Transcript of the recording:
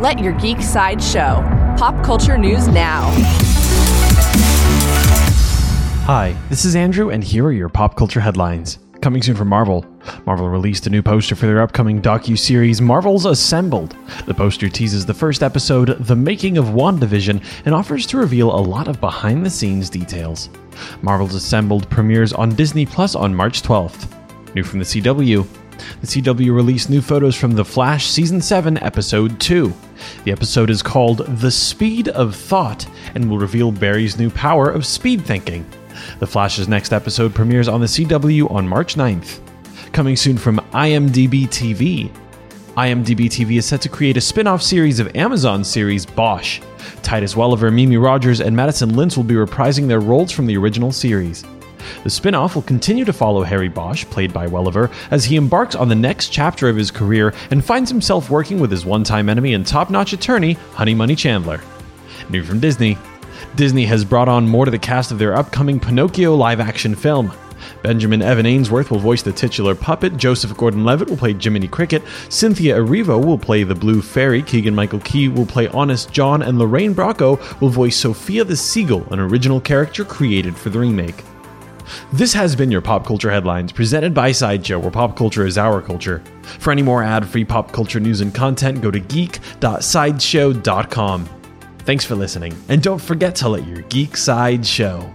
Let your geek side show. Pop culture news now. Hi, this is Andrew, and here are your pop culture headlines. Coming soon from Marvel. Marvel released a new poster for their upcoming docu-series Marvel's Assembled. The poster teases the first episode, The Making of WandaVision, and offers to reveal a lot of behind-the-scenes details. Marvel's Assembled premieres on Disney Plus on March 12th. New from the CW. The CW released new photos from The Flash Season 7, Episode 2. The episode is called The Speed of Thought and will reveal Barry's new power of speed thinking. The Flash's next episode premieres on the CW on March 9th. Coming soon from IMDb TV. IMDb TV is set to create a spin off series of Amazon series Bosch. Titus Welliver, Mimi Rogers, and Madison Lintz will be reprising their roles from the original series. The spin off will continue to follow Harry Bosch, played by Welliver, as he embarks on the next chapter of his career and finds himself working with his one time enemy and top notch attorney, Honey Money Chandler. New from Disney Disney has brought on more to the cast of their upcoming Pinocchio live action film. Benjamin Evan Ainsworth will voice the titular puppet, Joseph Gordon Levitt will play Jiminy Cricket, Cynthia Erivo will play the Blue Fairy, Keegan Michael Key will play Honest John, and Lorraine Bracco will voice Sophia the Seagull, an original character created for the remake. This has been your Pop Culture Headlines, presented by Sideshow, where pop culture is our culture. For any more ad free pop culture news and content, go to geek.sideshow.com. Thanks for listening, and don't forget to let your geek side show.